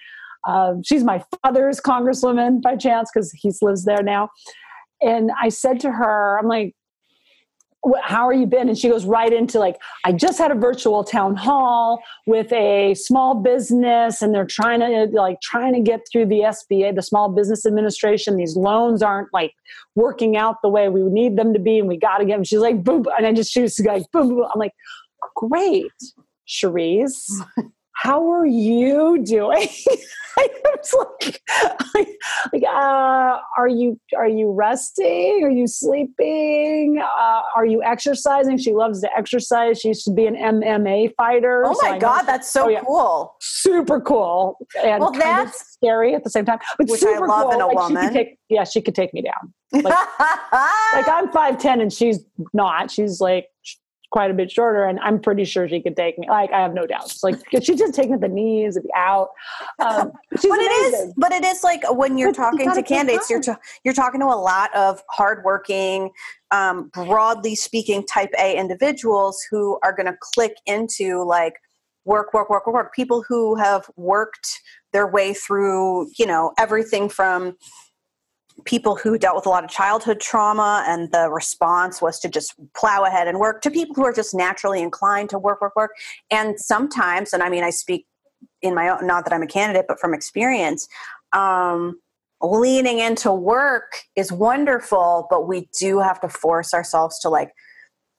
Um, she's my father's congresswoman by chance because he lives there now. And i said to her i'm like "Wh- how are you been and she goes right into like i just had a virtual town hall with a small business and they're trying to like trying to get through the sba the small business administration these loans aren't like working out the way we need them to be and we got to get them she's like boom and i just she was like boom, boom. i'm like great Sharice. How are you doing? *laughs* I was like, like, like uh, are you are you resting? Are you sleeping? Uh, are you exercising? She loves to exercise. She used to be an MMA fighter. oh my know god, that's so Oh, yeah. cool. super cool and Well, kind of that's- scary at the same time. But Which I super love cool. in a Like, she woman. could take, yeah, she could take me down. Like, *laughs* like I'm five ten and she's not. She's like quite a bit shorter, and I'm pretty sure she could take me. Like I have no doubts. Like she's just taking at the knees, it'd be out. Um, but it is but it is like when you're But talking gotta candidates you're ta- you're talking to a lot of hardworking um, broadly speaking type a individuals who are going to click into like work work work work work people who have worked their way through you know everything from people who dealt with a lot of childhood trauma and the response was to just plow ahead and work to people who are just naturally inclined to work work work. And sometimes and i mean i speak in my own not that i'm a candidate but from experience um, leaning into work is wonderful but we do have to force ourselves to like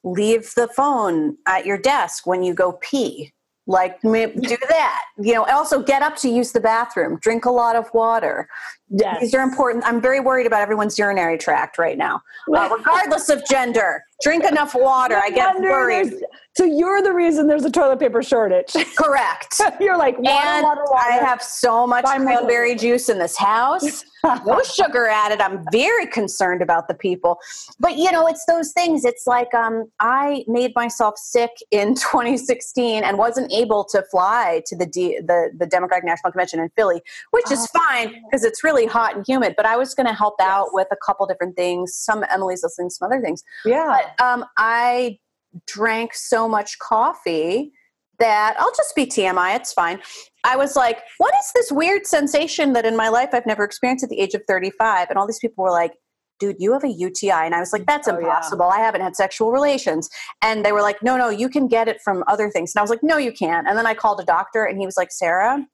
leave the phone at your desk when you go pee like do that. You know also get up to use the bathroom. Drink a lot of water. Yes. these are important. I'm very worried about everyone's urinary tract right now. Uh, regardless of gender drink enough water i get worried So you're the reason there's a toilet paper shortage. *laughs* correct *laughs* you're like water, and water, water. I have so much Buy cranberry juice in this house. *laughs* No sugar added. I'm very concerned about the people. But you know, it's those things. It's like um, I made myself sick in 2016 and wasn't able to fly to the D- the the Democratic National Convention in Philly, which is fine because it's really hot and humid. But I was going to help out with a couple different things. Some Emily's listening, some other things. yeah. But um, I drank so much coffee that I'll just be TMI. It's fine. I was like, what is this weird sensation that in my life I've never experienced at the age of 35? And all these people were like, dude, you have a UTI. And I was like, that's Oh, yeah. impossible. I haven't had sexual relations. And they were like, no, no, you can get it from other things. And I was like, no, you can't. And then I called a doctor and he was like, Sara,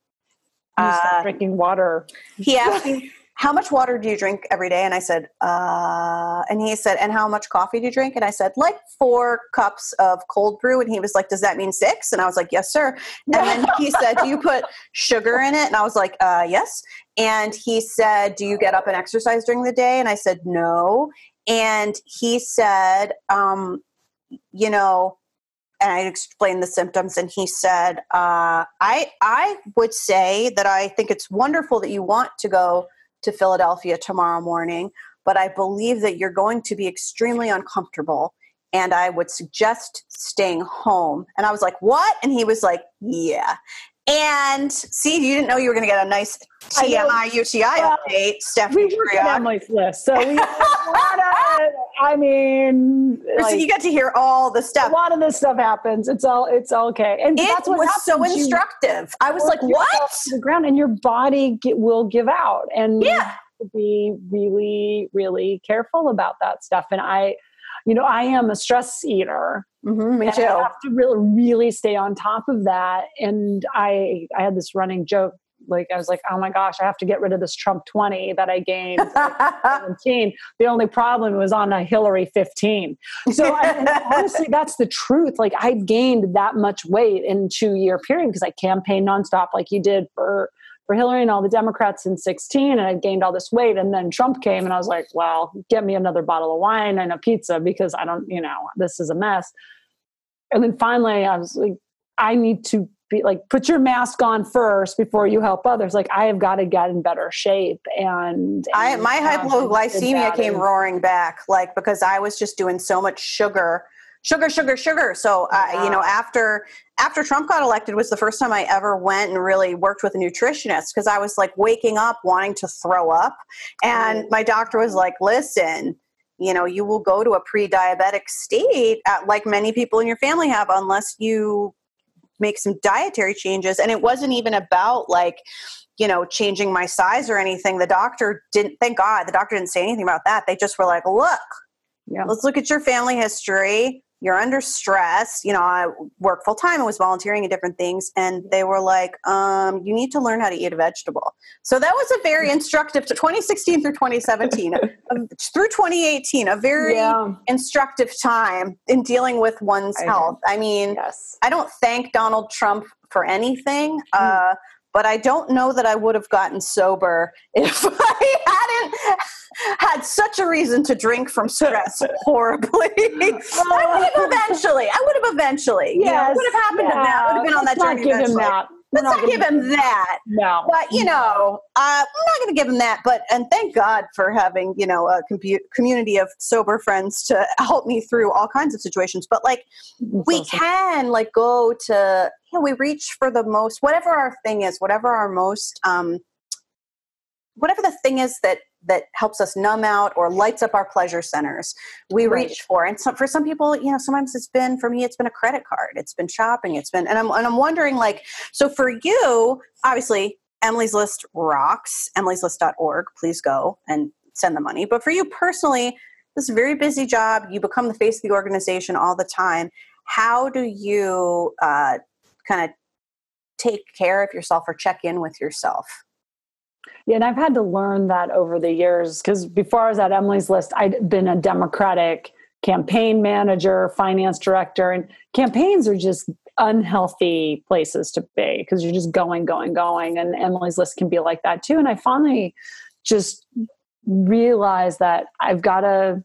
uh, drinking water. he asked me how much water do you drink every day? And I said, uh, and he said, and how much coffee do you drink? And I said, like four cups of cold brew. And he was like, does that mean six? And I was like, yes, sir. And then *laughs* he said, do you put sugar in it? And I was like, uh, yes. And he said, do you get up and exercise during the day? And I said, no. And he said, um, you know, and I explained the symptoms, and he said, uh, "I I would say that I think it's wonderful that you want to go to Philadelphia tomorrow morning, but I believe that you're going to be extremely uncomfortable and I would suggest staying home. And I was like, What? And he was like, Yeah. And see, you didn't know you were going to get a nice TMI UTI well, update, Stephanie. We at Emily's list, so we. *laughs* I mean, like, so you get to hear all the stuff. A lot of this stuff happens. It's all it's all okay, and it that's what was so instructive. I was like, "What?" the ground, and your body get, will give out, and yeah, be really, really careful about that stuff. And I, you know, I am a stress eater. Mm-hmm, me too. I have to really, really stay on top of that. And I, I had this running joke. Like I was like, oh my gosh, I have to get rid of this Trump 20 that I gained *laughs* 17. The only problem was on a Hillary 15. So I, honestly, that's the truth. Like I've gained that much weight in two year period because I campaigned nonstop like you did for for Hillary and all the Democrats in 16 and I gained all this weight. And then Trump came and I was like, well, get me another bottle of wine and a pizza because I don't, you know, this is a mess. And then finally I was like, I need to be like, put your mask on first before you help others. Like I have got to get in better shape. And, and I, my um, hypoglycemia came roaring back, like, because I was just doing so much sugar sugar, sugar, sugar. So, uh, you know, after after Trump got elected was the first time I ever went and really worked with a nutritionist because I was like waking up wanting to throw up, and my doctor was like, "Listen." You know, you will go to a pre-diabetic state, at, like many people in your family have, unless you make some dietary changes. And it wasn't even about like, you know, changing my size or anything. The doctor didn't, thank God, the doctor didn't say anything about that. They just were like, look, yeah. let's look at your family history you're under stress. You know, I work full time and was volunteering in different things. And they were like, um, you need to learn how to eat a vegetable. So that was a very instructive to 2016 through 2017, through 2018, a very yeah. instructive time in dealing with one's I health. I mean, yes. I don't thank Donald Trump for anything. Mm. Uh, but I don't know that I would have gotten sober *laughs* if I hadn't had such a reason to drink from stress *laughs* horribly. *laughs* I would have oh. eventually. I would have eventually. Yeah, would have happened yeah. to that. Would have been on that journey. Give him that. Let's not, not give him that. No. But, you know, uh, I'm not going to give him that. But, and thank God for having, you know, a compu- community of sober friends to *laughs* help me through all kinds of situations. But, like, we can, like, go to, you know, we reach for the most, whatever our thing is, whatever our most, um, whatever the thing is that that helps us numb out or lights up our pleasure centers. We right. reach for and so for some people you know sometimes it's been for me it's been a credit card. It's been shopping. It's been and i'm, and I'm wondering like so for you obviously emily's list rocks emily's emilyslist.org please go and send the money. But for you personally this very busy job you become the face of the organization all the time. How do you uh, kind of take care of yourself or check in with yourself yeah, and I've had to learn that over the years because before I was at Emily's List, I'd been a Democratic campaign manager, finance director, and campaigns are just unhealthy places to be because you're just going, going, going. And Emily's List can be like that too. And I finally just realized that I've got to,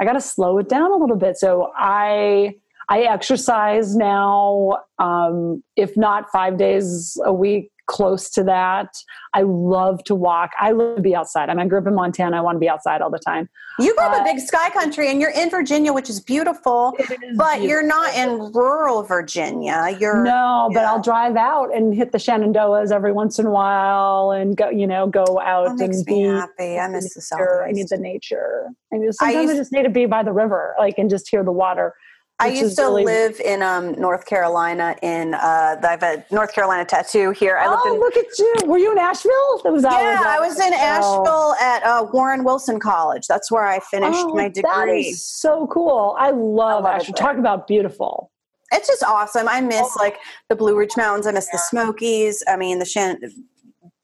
I got to slow it down a little bit. So I, I exercise now, um, if not five days a week, close to that. I love to walk. I love to be outside. I mean, I grew up in Montana. I want to be outside all the time. You grew up uh, a big sky country and you're in Virginia, which is beautiful, is but beautiful. you're not in rural Virginia. You're No, yeah. but I'll drive out and hit the Shenandoahs every once in a while and go, you know, go out and be happy. I miss the nature. I need the nature. I mean, sometimes I, used, I just need to be by the river, like, and just hear the water. I used to really... live in um, North Carolina. In uh, I have a North Carolina tattoo here. I oh, in, look at you! Were you in Asheville? That was yeah, I was in Asheville at uh, Warren Wilson College. That's where I finished oh, my degree. That is so cool. I love, I love Asheville. Talk about beautiful. It's just awesome. I miss oh. like the Blue Ridge Mountains. I miss the Smokies. I mean, the Shan-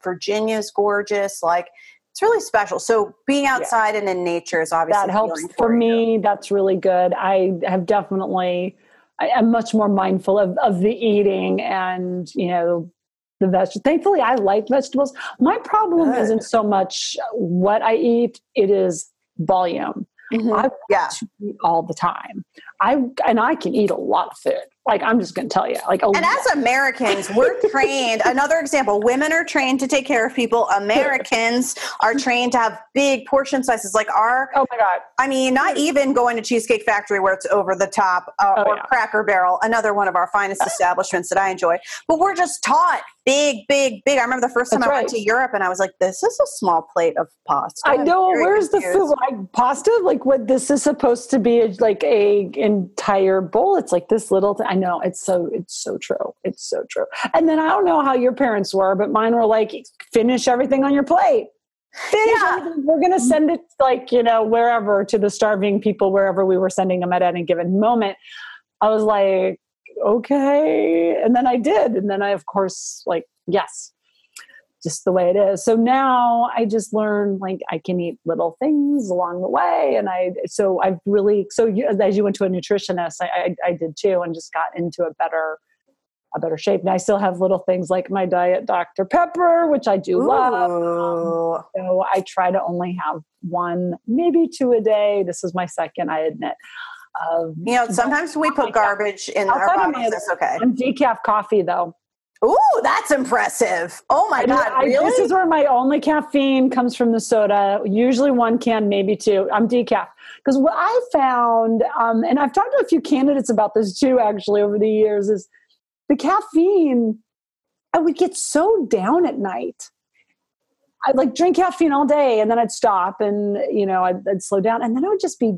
Virginia's gorgeous. Like It's really special. So being outside yeah. and in nature is obviously that helps for, for me. That's really good. I have definitely. I am much more mindful of, of the eating and you know the vegetables. Thankfully, I like vegetables. My problem good. isn't so much what I eat; it is volume. Mm-hmm. I yeah. eat all the time. I and I can eat a lot of food. Like I'm just going to tell you, like and as Americans, we're trained. *laughs* Another example: women are trained to take care of people. Americans are trained to have big portion sizes. Like our oh my god! I mean, not even going to Cheesecake Factory where it's over the top, uh, oh, or yeah. Cracker Barrel, another one of our finest *laughs* establishments that I enjoy. But we're just taught big, big, big. I remember the first time That's I right. went to Europe and I was like, "This is a small plate of pasta." I know. Where's confused. the food? Like pasta? Like what? This is supposed to be like a entire bowl. It's like this little. Th- I know. It's so. It's so true. It's so true. And then I don't know how your parents were, but mine were like, finish everything on your plate. Finish yeah. everything. We're gonna send it like you know wherever to the starving people wherever we were sending them at any given moment. I was like, okay. And then I did. And then I, of course, like, yes, just the way it is. So now I just learn like I can eat little things along the way. And I, so I've really, so you, as you went to a nutritionist, I, I, I did too, and just got into a better, a better shape. And I still have little things like my diet Dr. Pepper, which I do Ooh. love. Um, so I try to only have one, maybe two a day. This is my second, I admit. Um, you know, sometimes we put garbage in our bodies. That's okay. And decaf coffee, though. Ooh, that's impressive. Oh my God. I, really? This is where my only caffeine comes from the soda. Usually one can, maybe two. I'm decaf. Because what I found, um, and I've talked to a few candidates about this too, actually, over the years, is the caffeine, I would get so down at night. I'd like drink caffeine all day and then I'd stop and, you know, I'd, I'd slow down and then I would just be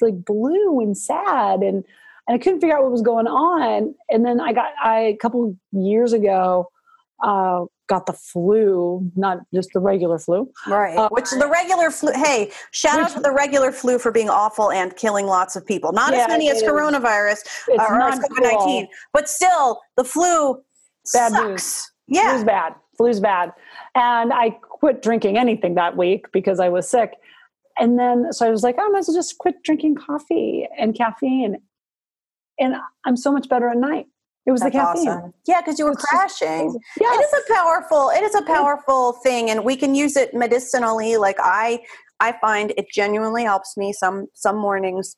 like blue and sad and and I couldn't figure out what was going on. And then I got I a couple years ago uh, got the flu, not just the regular flu. Right. Uh, which the regular flu. Hey, shout out to the regular flu for being awful and killing lots of people. Not yeah, as many as coronavirus uh, or COVID nineteen, cool. but still, the flu bad sucks. News. Yeah, flu's bad. Flu's bad. And I quit drinking anything that week because I was sick. And then, so I was like, oh, I might as well just quit drinking coffee and caffeine. And I'm so much better at night. It was That's the caffeine. Awesome. Yeah, because you were it's crashing. Yes. It is a powerful, it is a powerful thing, and we can use it medicinally. Like I, I find it genuinely helps me some some mornings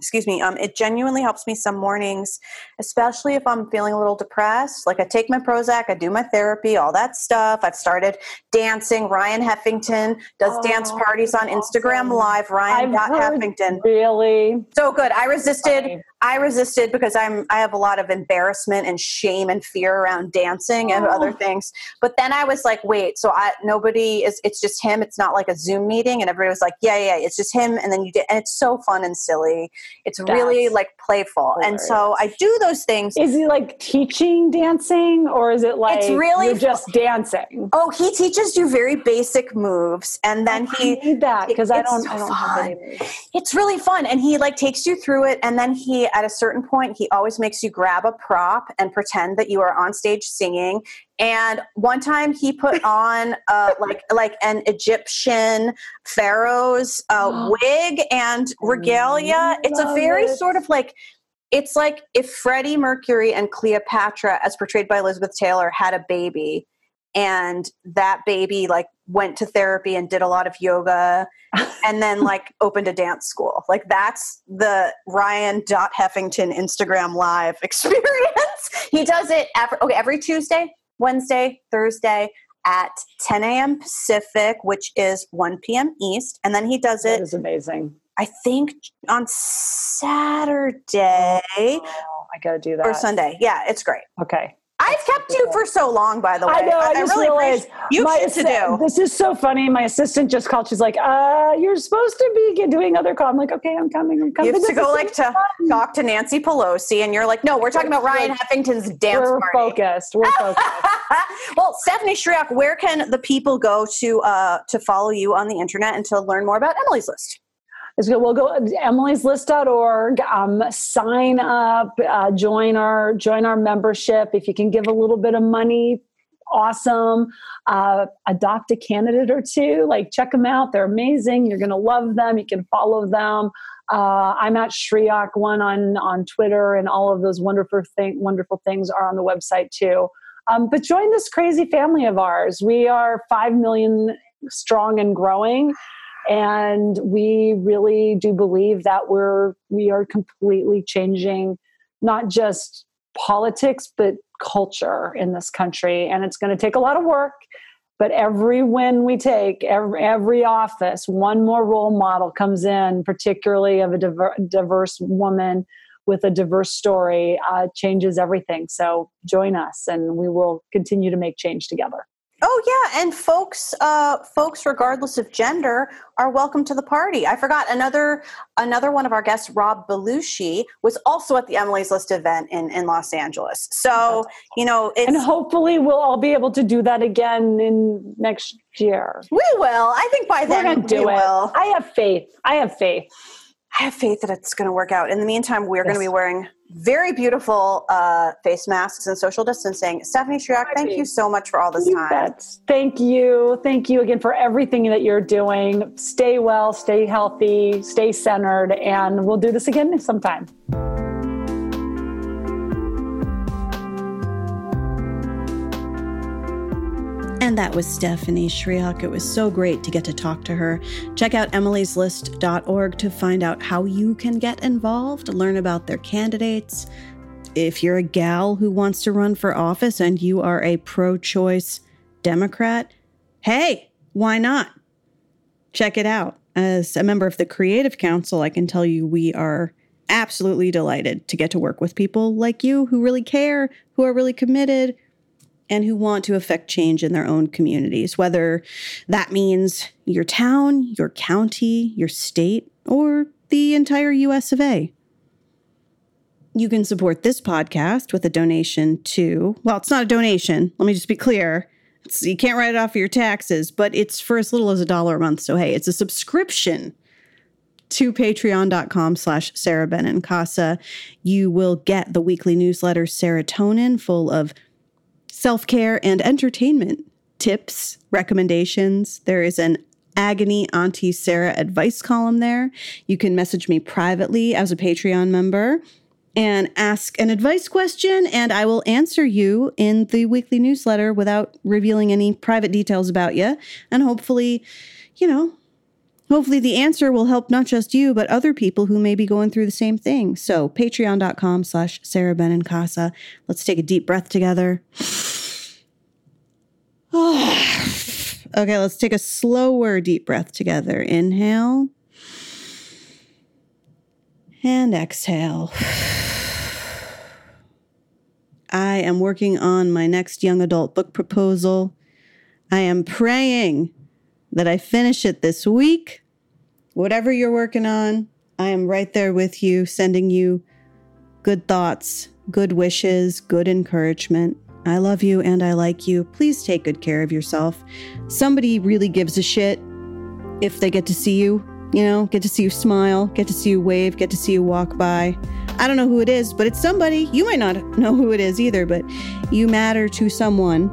excuse me um, it genuinely helps me some mornings especially if i'm feeling a little depressed. Like i take my prozac i do my therapy all that stuff. I've started dancing. Ryan heffington does oh, dance parties on instagram live. Ryan heffington. really so good. I resisted I resisted because I'm I have a lot of embarrassment and shame and fear around dancing and oh. other things. But then I was like, wait, so I nobody is it's just him. It's not like a Zoom meeting and everybody was like, yeah, yeah, it's just him and then you did and it's so fun and silly. It's That's really like playful. Hilarious. And so I do those things. Is he like teaching dancing or is it like it's really just dancing? Oh, he teaches you very basic moves and then oh, he need that because I don't so I don't fun. have any. It's really fun and he like takes you through it and then he at a certain point, he always makes you grab a prop and pretend that you are on stage singing. And one time he put *laughs* on uh, like like an Egyptian pharaoh's uh, *gasps* wig and regalia. It's a very sort of like it's like if Freddie Mercury and Cleopatra, as portrayed by Elizabeth Taylor, had a baby and that baby like went to therapy and did a lot of yoga *laughs* and then like opened a dance school. Like that's the ryan dot heffington instagram live *laughs* experience. He does it every, okay, every tuesday wednesday thursday at 10 a.m pacific which is 1 p.m east and then he does it that is amazing. I think on saturday oh, i gotta do that. Or sunday. Yeah it's great. Okay I've kept you for so long, by the way. I know. I, I just really realized you my to do. This is so funny. My assistant just called. She's like, "Uh, you're supposed to be doing other call." I'm like, "Okay, I'm coming. I'm coming." You have to go like to fun. talk to Nancy Pelosi, and you're like, "No, we're talking about Ryan Heffington's dance we're party." Focused. We're focused. *laughs* well, Stephanie Schriock, where can the people go to uh, to follow you on the internet and to learn more about Emily's List? Is good. We'll go emilyslist.org, um, sign up, uh, join our join our membership. If you can give a little bit of money, awesome. Uh, adopt a candidate or two. Like, check them out. They're amazing. You're going to love them. You can follow them. Uh, I'm at Schriock one on on Twitter, and all of those wonderful thing, wonderful things are on the website too. Um, but join this crazy family of ours. We are five million strong and growing, and we really do believe that we're we are completely changing not just politics but culture in this country, and it's going to take a lot of work. But every win we take, every, every office, one more role model comes in, particularly of a diver, diverse woman with a diverse story, uh, changes everything. So join us, and we will continue to make change together. Oh yeah, and folks, uh, folks, regardless of gender, are welcome to the party. I forgot another another one of our guests, Rob Belushi, was also at the Emily's List event in in Los Angeles. So you know, and hopefully we'll all be able to do that again in next year. We will. I think by then We're gonna do we it. will. I have faith. I have faith. I have faith that it's going to work out. In the meantime, we're going to be wearing very beautiful uh, face masks and social distancing. Stephanie Schriock, thank you so much for all this You time. bet. Thank you. Thank you again for everything that you're doing. Stay well, stay healthy, stay centered, and we'll do this again sometime. And that was Stephanie Schriock. It was so great to get to talk to her. Check out emilyslist.org to find out how you can get involved, learn about their candidates. If you're a gal who wants to run for office and you are a pro choice Democrat, hey, why not? Check it out. As a member of the Creative Council, I can tell you we are absolutely delighted to get to work with people like you who really care, who are really committed, and who want to affect change in their own communities, whether that means your town, your county, your state, or the entire US of A. You can support this podcast with a donation to, well, it's not a donation. Let me just be clear. It's, you can't write it off of your taxes, but it's for as little as a dollar a month. So, hey, it's a subscription to patreon.com slash Sara Benincasa. You will get the weekly newsletter Serotonin, full of self care and entertainment tips, recommendations. There is an Agony Auntie Sara advice column there. You can message me privately as a Patreon member and ask an advice question, and I will answer you in the weekly newsletter without revealing any private details about you. And hopefully, you know, hopefully the answer will help not just you, but other people who may be going through the same thing. So patreon.com slash Sara Benincasa. Let's take a deep breath together. *sighs* okay, let's take a slower deep breath together. Inhale and exhale. *sighs* I am working on my next young adult book proposal. I am praying that I finish it this week. Whatever you're working on, I am right there with you, sending you good thoughts, good wishes, good encouragement. I love you and I like you. Please take good care of yourself. Somebody really gives a shit if they get to see you, you know, get to see you smile, get to see you wave, get to see you walk by. I don't know who it is, but it's somebody. You might not know who it is either, but you matter to someone.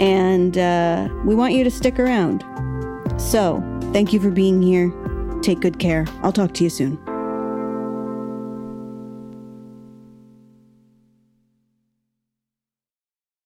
And uh, we want you to stick around. So, thank you for being here. Take good care. I'll talk to you soon.